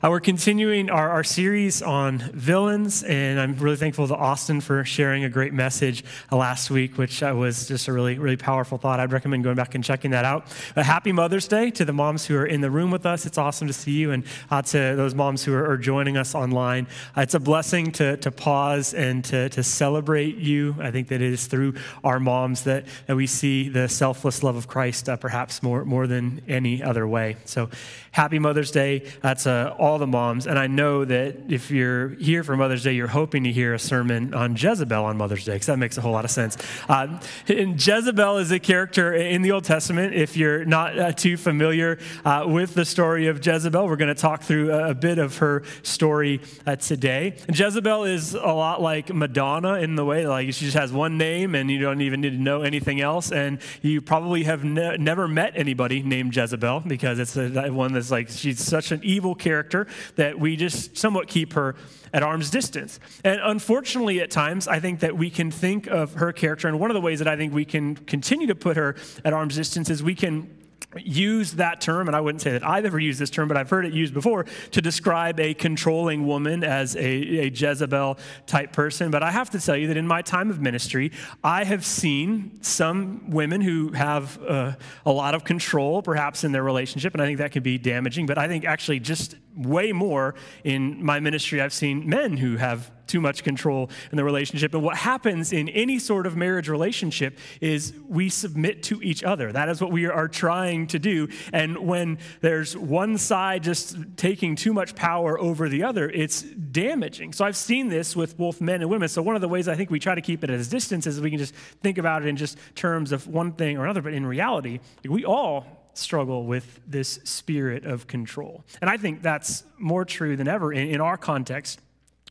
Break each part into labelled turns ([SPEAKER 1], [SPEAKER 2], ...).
[SPEAKER 1] Uh, we're continuing our, our series on villains, and I'm really thankful to Austin for sharing a great message uh, last week, which uh, was just a really, really powerful thought. I'd recommend going back and checking that out. A happy Mother's Day to the moms who are in the room with us. It's awesome to see you, and uh, to those moms who are, are joining us online. It's a blessing to, to pause and to, to celebrate you. I think that it is through our moms that, that we see the selfless love of Christ, perhaps more, more than any other way. So, happy Mother's Day. That's all the moms. And I know that if you're here for Mother's Day, you're hoping to hear a sermon on Jezebel on Mother's Day, because that makes a whole lot of sense. Uh, and Jezebel is a character in the Old Testament. If you're not uh, too familiar uh, with the story of Jezebel, we're going to talk through a, a, bit of her story uh, today. And Jezebel is a lot like Madonna in the way, like she just has one name and you don't even need to know anything else. And you probably have ne- never met anybody named Jezebel because it's a, one that's like she's such an evil character that we just somewhat keep her at arm's distance. And unfortunately, at times, I think that we can think of her character, and one of the ways that I think we can continue to put her at arm's distance is we can use that term, and I wouldn't say that I've ever used this term, but I've heard it used before to describe a controlling woman as a, a, Jezebel type person. But I have to tell you that in my time of ministry, I have seen some women who have uh, a lot of control, perhaps in their relationship, and I think that can be damaging. But I think actually just way more in my ministry, I've seen men who have too much control in the relationship. And what happens in any sort of marriage relationship is we submit to each other. That is what we are trying to do. And when there's one side just taking too much power over the other, it's damaging. So I've seen this with both men and women. So one of the ways I think we try to keep it at a distance is we can just think about it in just terms of one thing or another. But in reality, we all struggle with this spirit of control. And I think that's more true than ever in, in our context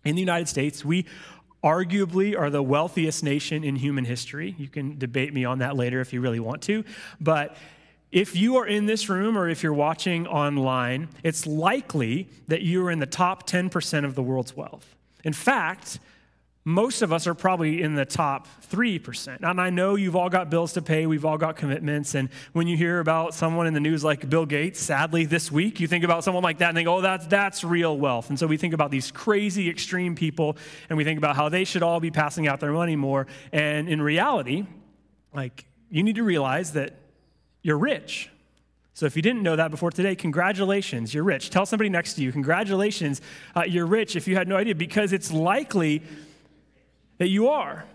[SPEAKER 1] in the United States, we arguably are the wealthiest nation in human history. You can debate me on that later if you really want to. But if you are in this room or if you're watching online, it's likely that you are in the top 10% of the world's wealth. In fact, most of us are probably in the top 3%. And I know you've all got bills to pay, we've all got commitments. And when you hear about someone in the news like Bill Gates, sadly this week, you think about someone like that and think, oh, that's, that's real wealth. And so we think about these crazy, extreme people, and we think about how they should all be passing out their money more. And in reality, like, you need to realize that you're rich. So if you didn't know that before today, congratulations, you're rich. Tell somebody next to you, congratulations, uh, you're rich if you had no idea, because it's likely that you are.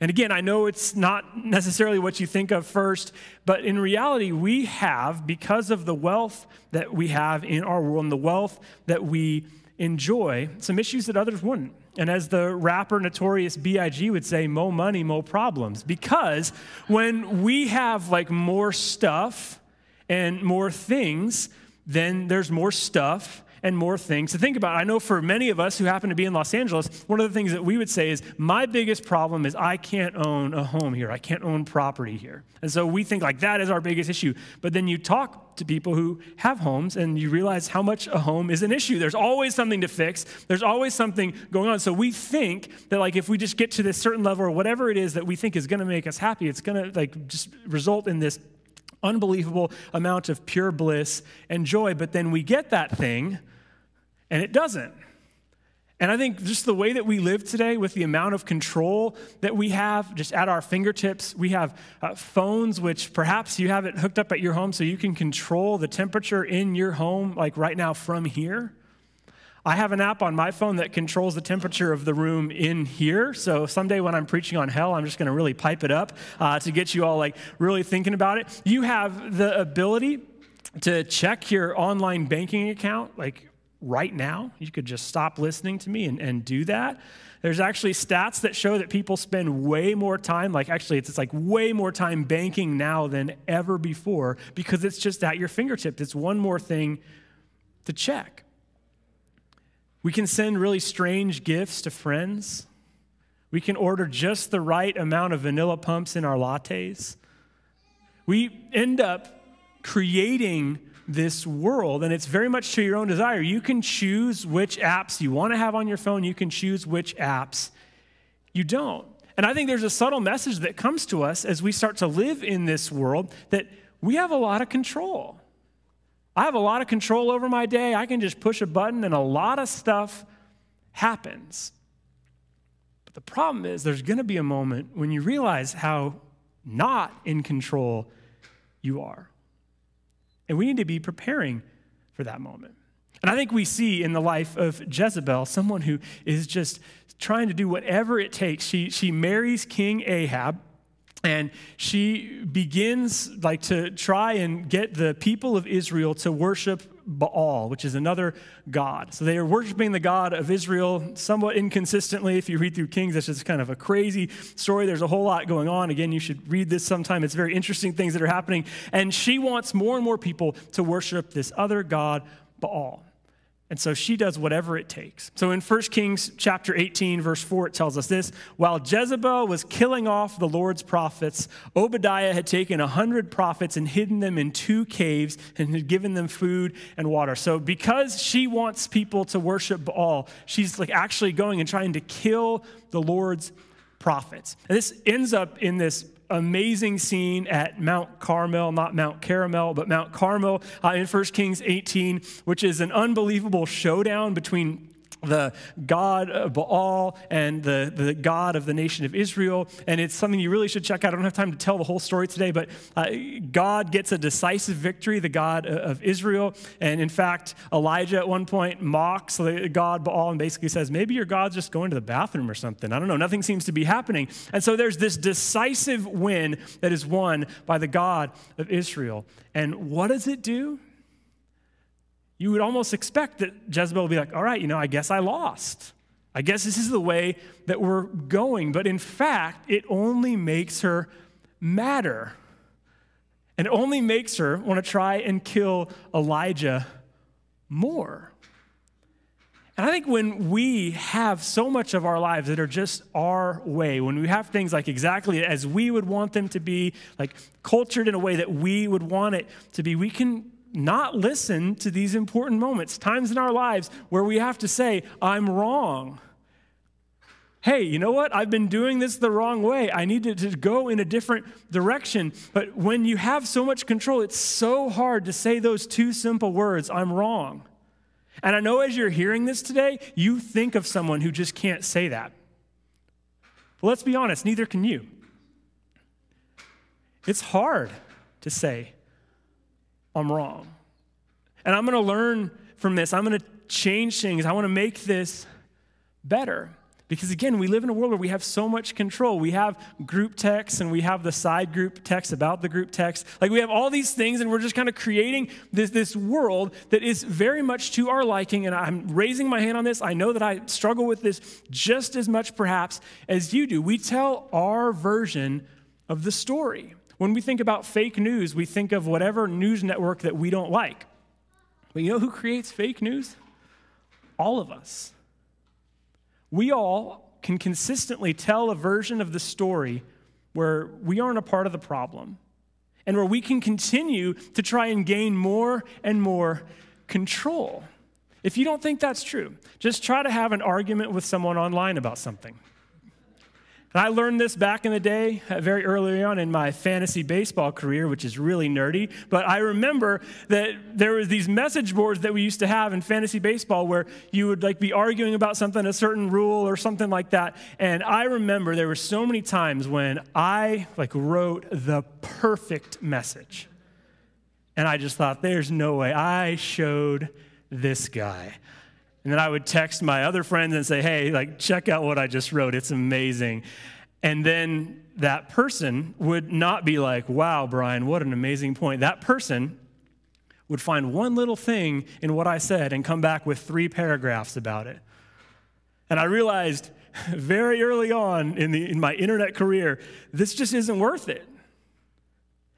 [SPEAKER 1] And again, I know it's not necessarily what you think of first, but in reality, we have, because of the wealth that we have in our world and the wealth that we enjoy, some issues that others wouldn't. And as the rapper Notorious B.I.G. would say, more money, more problems. Because when we have like more stuff and more things, then there's more stuff and more things to think about. I know for many of us who happen to be in Los Angeles, one of the things that we would say is, my biggest problem is I can't own a home here. I can't own property here. And so we think like that is our biggest issue. But then you talk to people who have homes and you realize how much a home is an issue. There's always something to fix, there's always something going on. So we think that like if we just get to this certain level or whatever it is that we think is going to make us happy, it's going to like just result in this unbelievable amount of pure bliss and joy. But then we get that thing and it doesn't. And I think just the way that we live today, with the amount of control that we have just at our fingertips, we have uh, phones, which perhaps you have it hooked up at your home so you can control the temperature in your home, like right now from here. I have an app on my phone that controls the temperature of the room in here. So someday when I'm preaching on hell, I'm just going to really pipe it up uh, to get you all like really thinking about it. You have the ability to check your online banking account, like right now. You could just stop listening to me and, and do that. There's actually stats that show that people spend way more time, like actually, it's, it's like way more time banking now than ever before because it's just at your fingertips. It's one more thing to check. We can send really strange gifts to friends. We can order just the right amount of vanilla pumps in our lattes. We end up creating this world, and it's very much to your own desire. You can choose which apps you want to have on your phone, you can choose which apps you don't. And I think there's a subtle message that comes to us as we start to live in this world that we have a lot of control. I have a lot of control over my day. I can just push a button and a lot of stuff happens. But the problem is, there's going to be a moment when you realize how not in control you are. And we need to be preparing for that moment. And I think we see in the life of Jezebel someone who is just trying to do whatever it takes. She, she marries King Ahab and she begins like to try and get the people of Israel to worship Baal, which is another god. So they are worshiping the God of Israel somewhat inconsistently. If you read through Kings, it's just kind of a crazy story. There's a whole lot going on. Again, you should read this sometime. It's very interesting things that are happening. And she wants more and more people to worship this other god, Baal. And so she does whatever it takes. So in 1 Kings chapter 18, verse 4, it tells us this While Jezebel was killing off the Lord's prophets, Obadiah had taken a hundred prophets and hidden them in two caves and had given them food and water. So because she wants people to worship Baal, she's like actually going and trying to kill the Lord's prophets. And this ends up in this amazing scene at Mount Carmel, not Mount Caramel, but Mount Carmel uh, in 1 Kings 18, which is an unbelievable showdown between the God of Baal and the, the God of the nation of Israel. And it's something you really should check out. I don't have time to tell the whole story today, but uh, God gets a decisive victory, the God of Israel. And in fact, Elijah at one point mocks the God Baal and basically says, maybe your God's just going to the bathroom or something. I don't know. Nothing seems to be happening. And so there's this decisive win that is won by the God of Israel. And what does it do? You would almost expect that Jezebel would be like, all right, you know, I guess I lost. I guess this is the way that we're going. But in fact, it only makes her madder. And it only makes her want to try and kill Elijah more. And I think when we have so much of our lives that are just our way, when we have things like exactly as we would want them to be, like cultured in a way that we would want it to be, we can not listen to these important moments, times in our lives where we have to say, I'm wrong. Hey, you know what? I've been doing this the wrong way. I need to, to, go in a different direction. But when you have so much control, it's so hard to say those two simple words I'm wrong. And I know as you're hearing this today, you think of someone who just can't say that. But let's be honest, neither can you. It's hard to say, I'm wrong. And I'm going to learn from this. I'm going to change things. I want to make this better. Because again, we live in a world where we have so much control. We have group texts and we have the side group text about the group text. Like we have all these things and we're just kind of creating this, this world that is very much to our liking. And I'm raising my hand on this. I know that I struggle with this just as much perhaps as you do. We tell our version of the story. When we think about fake news, we think of whatever news network that we don't like. But you know who creates fake news? All of us. We all can consistently tell a version of the story where we aren't a part of the problem and where we can continue to try and gain more and more control. If you don't think that's true, just try to have an argument with someone online about something. And I learned this back in the day, uh, very early on in my fantasy baseball career, which is really nerdy. But I remember that there was these message boards that we used to have in fantasy baseball where you would like be arguing about something, a certain rule or something like that. And I remember there were so many times when I like wrote the perfect message. And I just thought, there's no way. I showed this guy. And then I would text my other friends and say, hey, like, check out what I just wrote. It's amazing. And then that person would not be like, wow, Brian, what an amazing point. That person would find one little thing in what I said and come back with three paragraphs about it. And I realized very early on in, the, in my internet career, this just isn't worth it.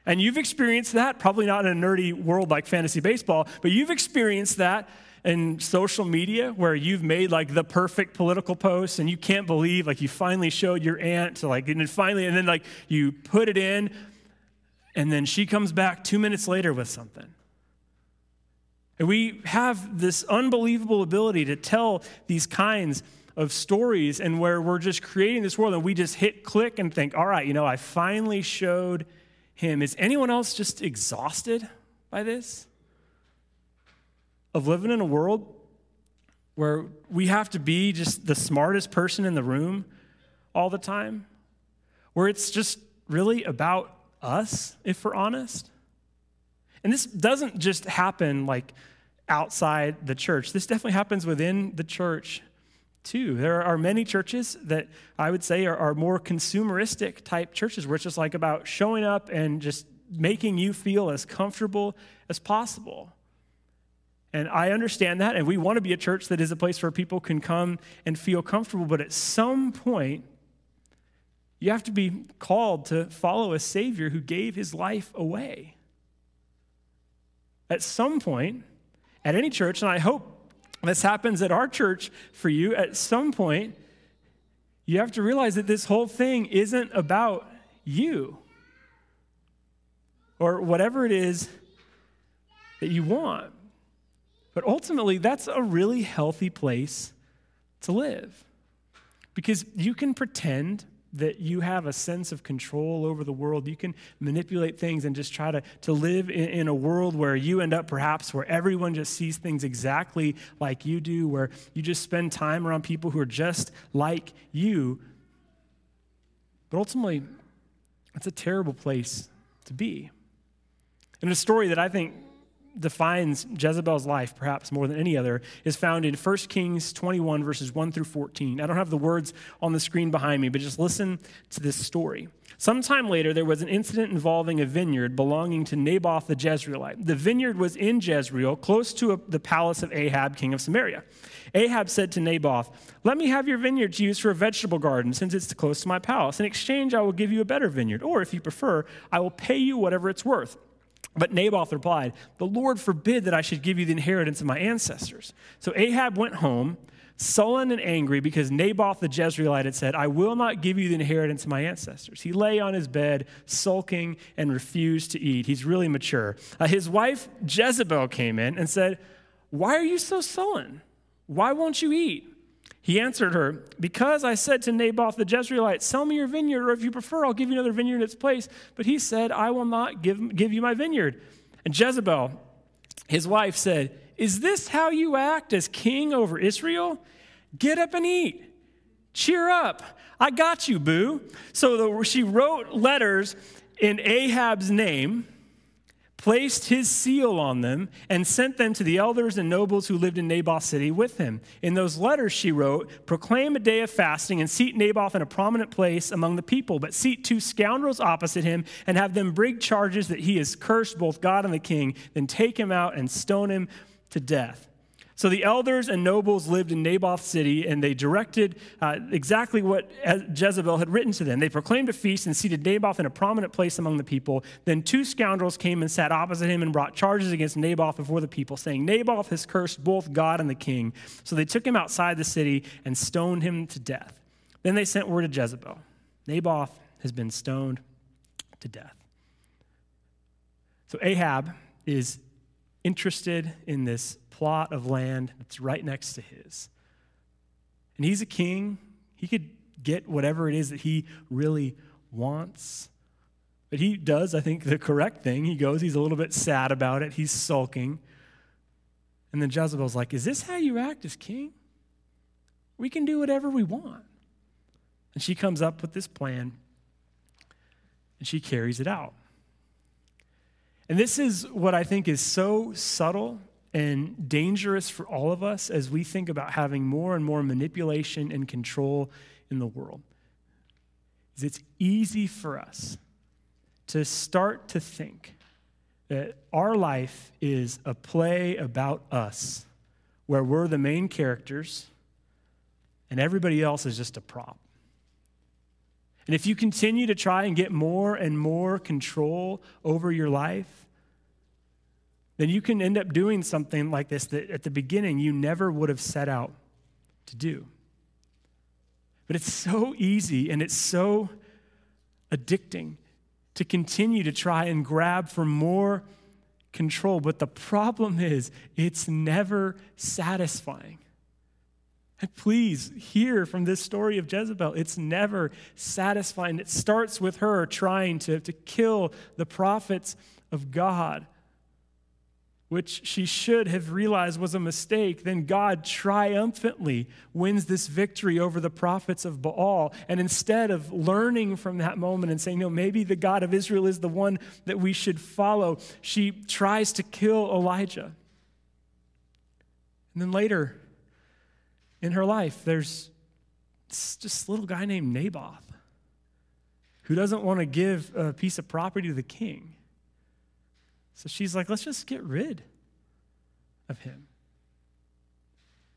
[SPEAKER 1] And you've experienced that, probably not in a nerdy world like fantasy baseball, but you've experienced that in social media where you've made like the perfect political post and you can't believe like you finally showed your aunt to like and then finally and then like you put it in and then she comes back 2 minutes later with something. And we have this unbelievable ability to tell these kinds of stories and where we're just creating this world and we just hit click and think, all right, you know, I finally showed him. Is anyone else just exhausted by this? Of living in a world where we have to be just the smartest person in the room all the time, where it's just really about us, if we're honest. And this doesn't just happen like outside the church, this definitely happens within the church too. There are many churches that I would say are, are more consumeristic type churches where it's just like about showing up and just making you feel as comfortable as possible. And I understand that, and we want to be a church that is a place where people can come and feel comfortable, but at some point, you have to be called to follow a Savior who gave his life away. At some point, at any church, and I hope this happens at our church for you, at some point, you have to realize that this whole thing isn't about you or whatever it is that you want. But ultimately, that's a really healthy place to live because you can pretend that you have a sense of control over the world. You can manipulate things and just try to, to live in, in, a world where you end up perhaps where everyone just sees things exactly like you do, where you just spend time around people who are just like you. But ultimately, it's a terrible place to be. And a story that I think defines Jezebel's life, perhaps more than any other, is found in 1 Kings 21, verses 1 through 14. I don't have the words on the screen behind me, but just listen to this story. Sometime later, there was an incident involving a vineyard belonging to Naboth the Jezreelite. The vineyard was in Jezreel, close to a, the palace of Ahab, king of Samaria. Ahab said to Naboth, Let me have your vineyard to use for a vegetable garden, since it's close to my palace. In exchange, I will give you a better vineyard, or if you prefer, I will pay you whatever it's worth. But Naboth replied, The Lord forbid that I should give you the inheritance of my ancestors. So Ahab went home, sullen and angry, because Naboth the Jezreelite had said, I will not give you the inheritance of my ancestors. He lay on his bed, sulking, and refused to eat. He's really mature. Uh, his wife Jezebel came in and said, Why are you so sullen? Why won't you eat? He answered her, Because I said to Naboth the Jezreelite, Sell me your vineyard, or if you prefer, I'll give you another vineyard in its place. But he said, I will not give, give you my vineyard. And Jezebel, his wife, said, Is this how you act as king over Israel? Get up and eat. Cheer up. I got you, boo. So the, she wrote letters in Ahab's name placed his seal on them, and sent them to the elders and nobles who lived in Naboth's city with him. In those letters, she wrote, Proclaim a day of fasting and seat Naboth in a prominent place among the people, but seat two scoundrels opposite him and have them bring charges that he has cursed both God and the king. Then take him out and stone him to death. So the elders and nobles lived in Naboth's city, and they directed uh, exactly what Jezebel had written to them. They proclaimed a feast and seated Naboth in a prominent place among the people. Then two scoundrels came and sat opposite him and brought charges against Naboth before the people, saying, Naboth has cursed both God and the king. So they took him outside the city and stoned him to death. Then they sent word to Jezebel Naboth has been stoned to death. So Ahab is interested in this plot of land that's right next to his. And he's a king. He could get whatever it is that he really wants. But he does, I think, the correct thing. He goes, he's a little bit sad about it, he's sulking. And then Jezebel's like, Is this how you act as king? We can do whatever we want. And she comes up with this plan and she carries it out. And this is what I think is so subtle and dangerous for all of us as we think about having more and more manipulation and control in the world. Is it's easy for us to start to think that our life is a play about us where we're the main characters and everybody else is just a prop. And if you continue to try and get more and more control over your life, then you can end up doing something like this that at the beginning you never would have set out to do. But it's so easy and it's so addicting to continue to try and grab for more control. But the problem is, it's never satisfying. Please hear from this story of Jezebel. It's never satisfying. It starts with her trying to, to kill the prophets of God which she should have realized was a mistake, then God triumphantly wins this victory over the prophets of Baal. And instead of learning from that moment and saying, no, maybe the God of Israel is the one that we should follow, she tries to kill Elijah. And then later in her life, there's this little guy named Naboth who doesn't want to give a piece of property to the king. So she's like, let's just get rid of him.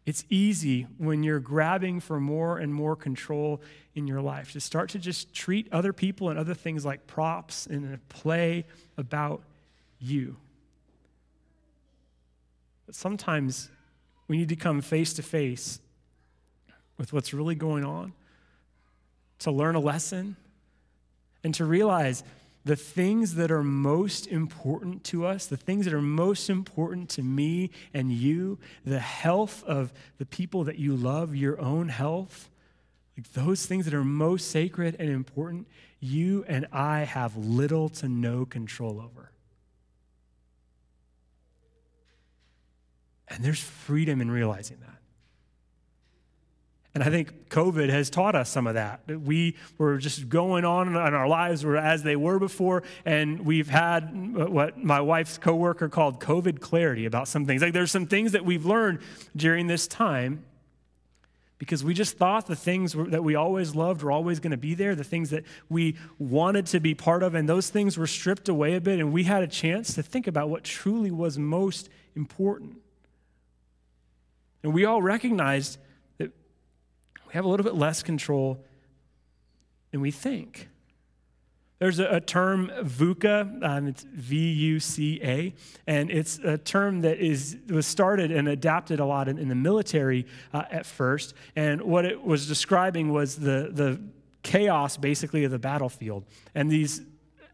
[SPEAKER 1] It's easy when you're grabbing for more and more control in your life to start to just treat other people and other things like props and a play about you. But sometimes we need to come face to face with what's really going on to learn a lesson and to realize the things that are most important to us, the things that are most important to me and you, the health of the people that you love, your own health, like those things that are most sacred and important, you and I have little to no control over. And there's freedom in realizing that. And I think COVID has taught us some of that. We were just going on in our lives were as they were before, and we've had uh, what my wife's coworker called COVID clarity about some things. Like there's some things that we've learned during this time because we just thought the things that we always loved were always going to be there, the things that we wanted to be part of, and those things were stripped away a bit, and we had a chance to think about what truly was most important. And we all recognized we have a little bit less control than we think. There's a, a term VUCA, um, it's V U C A, and it's a term that is, was started and adapted a lot in, in the military uh, at first. And what it was describing was the, the chaos, basically, of the battlefield. And these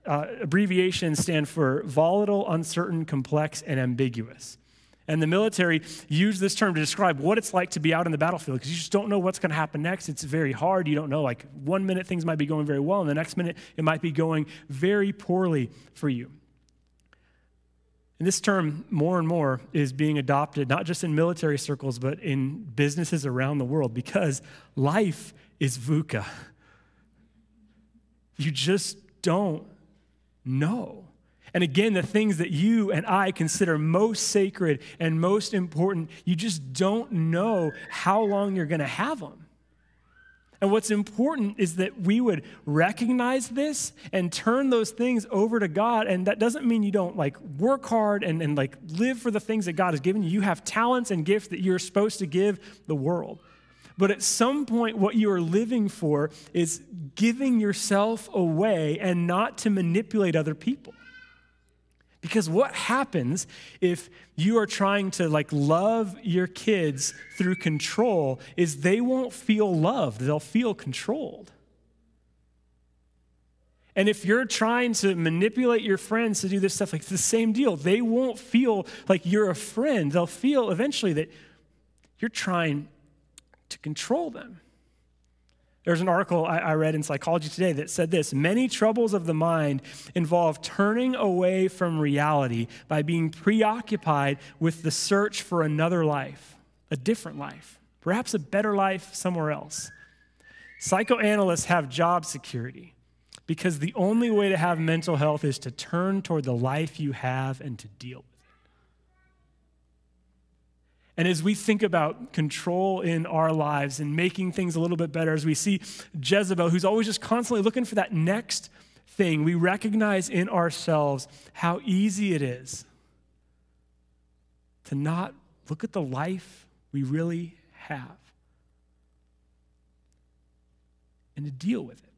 [SPEAKER 1] uh, abbreviations stand for volatile, uncertain, complex, and ambiguous. And the military use this term to describe what it's like to be out in the battlefield because you just don't know what's going to happen next. It's very hard. You don't know. Like one minute things might be going very well, and the next minute it might be going very poorly for you. And this term, more and more, is being adopted not just in military circles, but in businesses around the world because life is VUCA. You just don't know. And again, the things that you and I consider most sacred and most important, you just don't know how long you're going to have them. And what's important is that we would recognize this and turn those things over to God. And that doesn't mean you don't like work hard and, and like live for the things that God has given you. You have talents and gifts that you're supposed to give the world. But at some point, what you are living for is giving yourself away and not to manipulate other people. Because what happens if you are trying to like love your kids through control is they won't feel loved, they'll feel controlled. And if you're trying to manipulate your friends to do this stuff, like it's the same deal. They won't feel like you're a friend. They'll feel eventually that you're trying to control them. There's an article I, I read in Psychology Today that said this Many troubles of the mind involve turning away from reality by being preoccupied with the search for another life, a different life, perhaps a better life somewhere else. Psychoanalysts have job security because the only way to have mental health is to turn toward the life you have and to deal and as we think about control in our lives and making things a little bit better, as we see Jezebel, who's always just constantly looking for that next thing, we recognize in ourselves how easy it is to not look at the life we really have and to deal with it.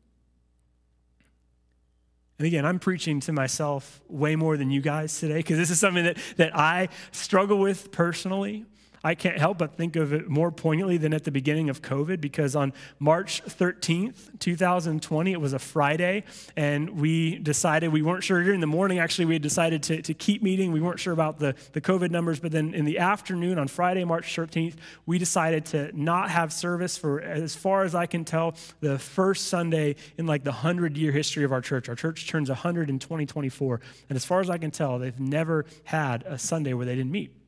[SPEAKER 1] And again, I'm preaching to myself way more than you guys today because this is something that, that I struggle with personally. I can't help but think of it more poignantly than at the beginning of COVID because on March 13th, 2020, it was a Friday, and we decided we weren't sure. During the morning, actually, we had decided to, to keep meeting. We weren't sure about the, the COVID numbers, but then in the afternoon on Friday, March 13th, we decided to not have service for, as far as I can tell, the first Sunday in like the 100 year history of our church. Our church turns 100 in 2024, and as far as I can tell, they've never had a Sunday where they didn't meet.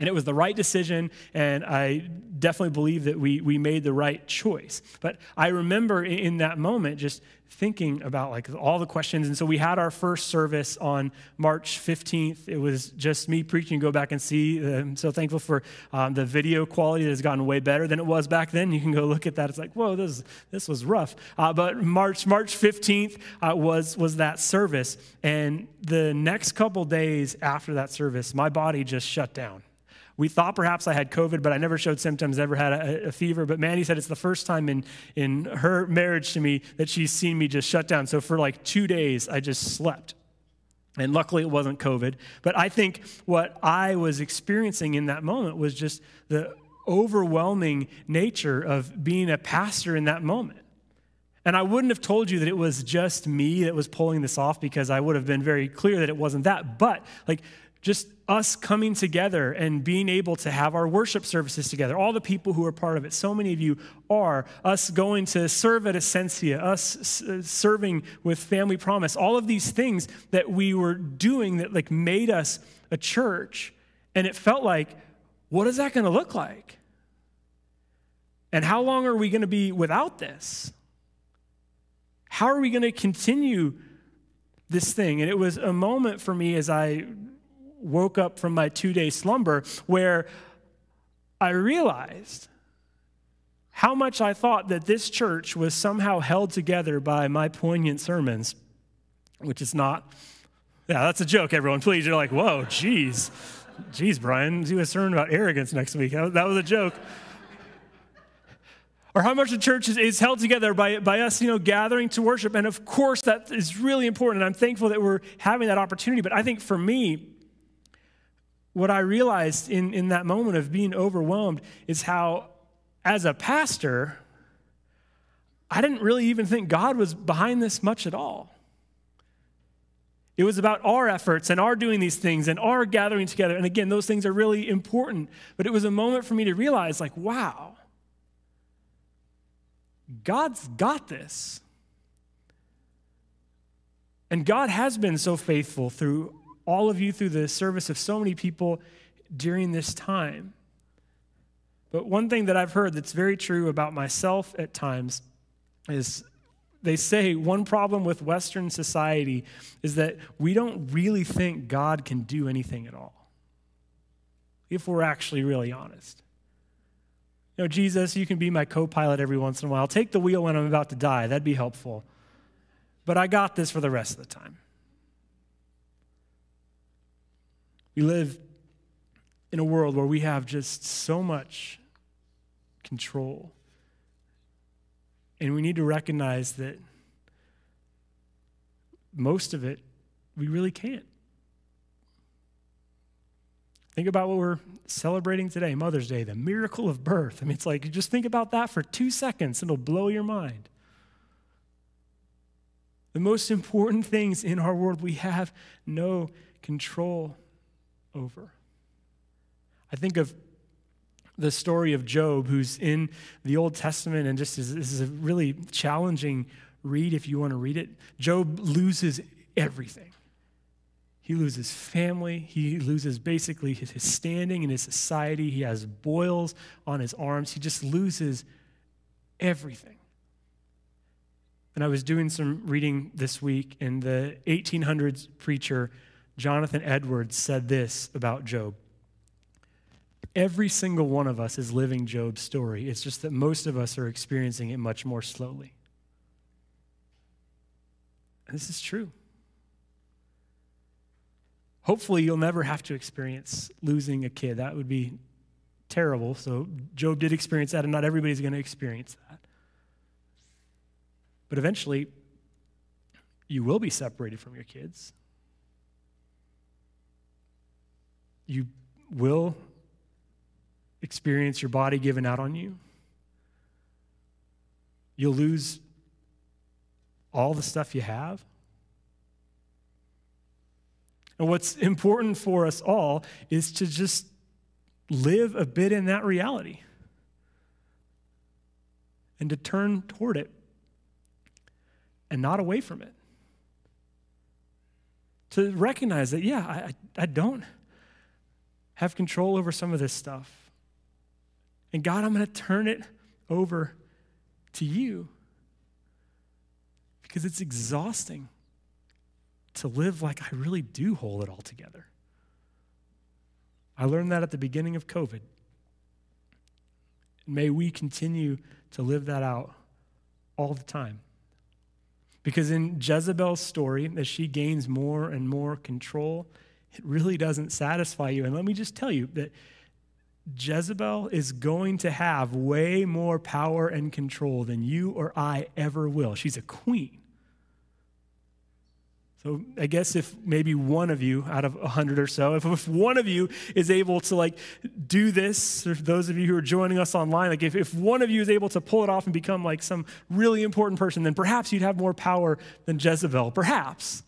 [SPEAKER 1] And it was the right decision, and I definitely believe that we, we made the right choice. But I remember in, that moment just thinking about like all the questions. And so we had our first service on March 15th. It was just me preaching. Go back and see. I'm so thankful for um, the video quality that has gotten way better than it was back then. You can go look at that. It's like, whoa, this, this was rough. Uh, but March, March 15th uh, was, was that service. And the next couple days after that service, my body just shut down. We thought perhaps I had COVID, but I never showed symptoms, never had a, a, fever. But Mandy said it's the first time in, in her marriage to me that she's seen me just shut down. So for like two days, I just slept. And luckily, it wasn't COVID. But I think what I was experiencing in that moment was just the overwhelming nature of being a pastor in that moment. And I wouldn't have told you that it was just me that was pulling this off because I would have been very clear that it wasn't that. But like just us coming together and being able to have our worship services together, all the people who are part of it, so many of you are, us going to serve at Essentia, us uh, serving with Family Promise, all of these things that we were doing that like made us a church. And it felt like, what is that going to look like? And how long are we going to be without this? How are we going to continue this thing? And it was a moment for me as I woke up from my two day slumber where I realized how much I thought that this church was somehow held together by my poignant sermons, which is not. Yeah, that's a joke, everyone. Please, you're like, whoa, geez. Geez, Brian, do a sermon about arrogance next week. That was a joke. or how much the church is, is, held together by, by us, you know, gathering to worship. And of course, that is really important. And I'm thankful that we're having that opportunity. But I think for me, what I realized in, in that moment of being overwhelmed is how, as a pastor, I didn't really even think God was behind this much at all. It was about our efforts and our doing these things and our gathering together. And again, those things are really important. But it was a moment for me to realize, like, wow, God's got this. And God has been so faithful through all of you through the service of so many people during this time. But one thing that I've heard that's very true about myself at times is they say one problem with Western society is that we don't really think God can do anything at all, if we're actually really honest. You know, Jesus, you can be my co pilot every once in a while. Take the wheel when I'm about to die. That'd be helpful. But I got this for the rest of the time. We live in a world where we have just so much control. And we need to recognize that most of it we really can't. Think about what we're celebrating today, Mother's Day, the miracle of birth. I mean, it's like, just think about that for two seconds, it'll blow your mind. The most important things in our world, we have no control over. I think of the story of Job, who's in the Old Testament, and just is, this is a really challenging read if you want to read it. Job loses everything. He loses family. He loses basically his, his standing in his society. He has boils on his arms. He just loses everything. And I was doing some reading this week, and the 1800s preacher Jonathan Edwards said this about Job. Every single one of us is living Job's story. It's just that most of us are experiencing it much more slowly. And this is true. Hopefully, you'll never have to experience losing a kid. That would be terrible. So, Job did experience that, and not everybody's going to experience that. But eventually, you will be separated from your kids. You will experience your body given out on you. You'll lose all the stuff you have. And what's important for us all is to just live a bit in that reality and to turn toward it and not away from it. To recognize that, yeah, I, I don't have control over some of this stuff. And God, I'm going to turn it over to you because it's exhausting to live like I really do hold it all together. I learned that at the beginning of COVID. May we continue to live that out all the time. Because in Jezebel's story, as she gains more and more control, it really doesn't satisfy you. And let me just tell you that Jezebel is going to have way more power and control than you or I ever will. She's a queen. So I guess if maybe one of you out of a hundred or so, if, if one of you is able to like do this, or those of you who are joining us online, like if, if one of you is able to pull it off and become like some really important person, then perhaps you'd have more power than Jezebel. Perhaps.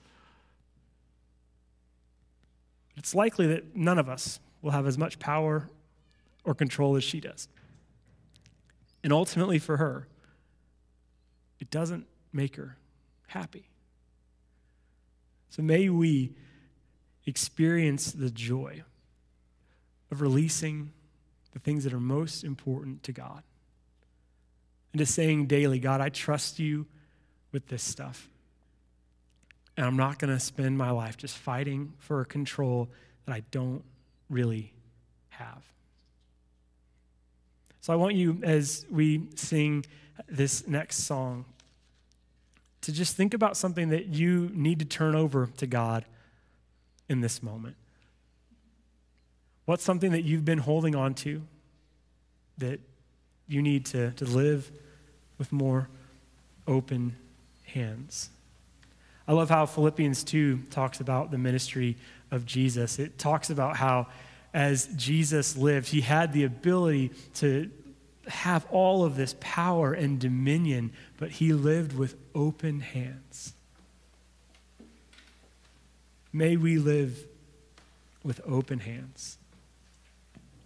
[SPEAKER 1] It's likely that none of us will have as much power or control as she does. And ultimately for her, it doesn't make her happy. So may we experience the joy of releasing the things that are most important to God. And to saying daily, God, I trust you with this stuff. And I'm not going to spend my life just fighting for a control that I don't really have. So I want you, as we sing this next song, to just think about something that you need to turn over to God in this moment. What's something that you've been holding on to that you need to, to live with more open hands? I love how Philippians 2 talks about the ministry of Jesus. It talks about how, as Jesus lived, he had the ability to have all of this power and dominion, but he lived with open hands. May we live with open hands,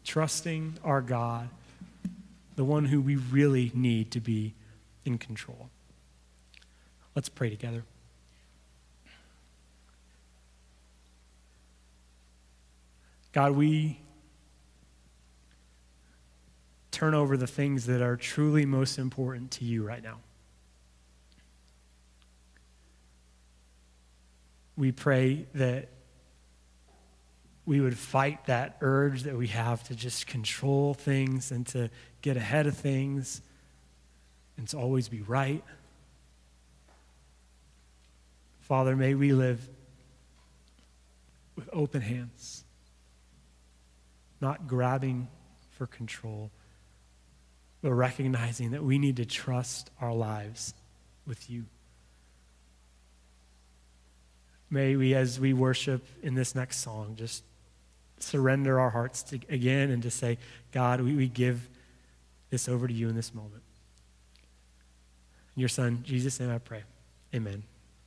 [SPEAKER 1] trusting our God, the one who we really need to be in control. Let's pray together. God, we turn over the things that are truly most important to you right now. We pray that we would fight that urge that we have to just control things and to get ahead of things and to always be right. Father, may we live with open hands, not grabbing for control but recognizing that we need to trust our lives with you. May we, as we worship in this next song, just surrender our hearts to, again and to say, God, we, we give this over to you in this moment. Your Son, Jesus' name I pray. Amen.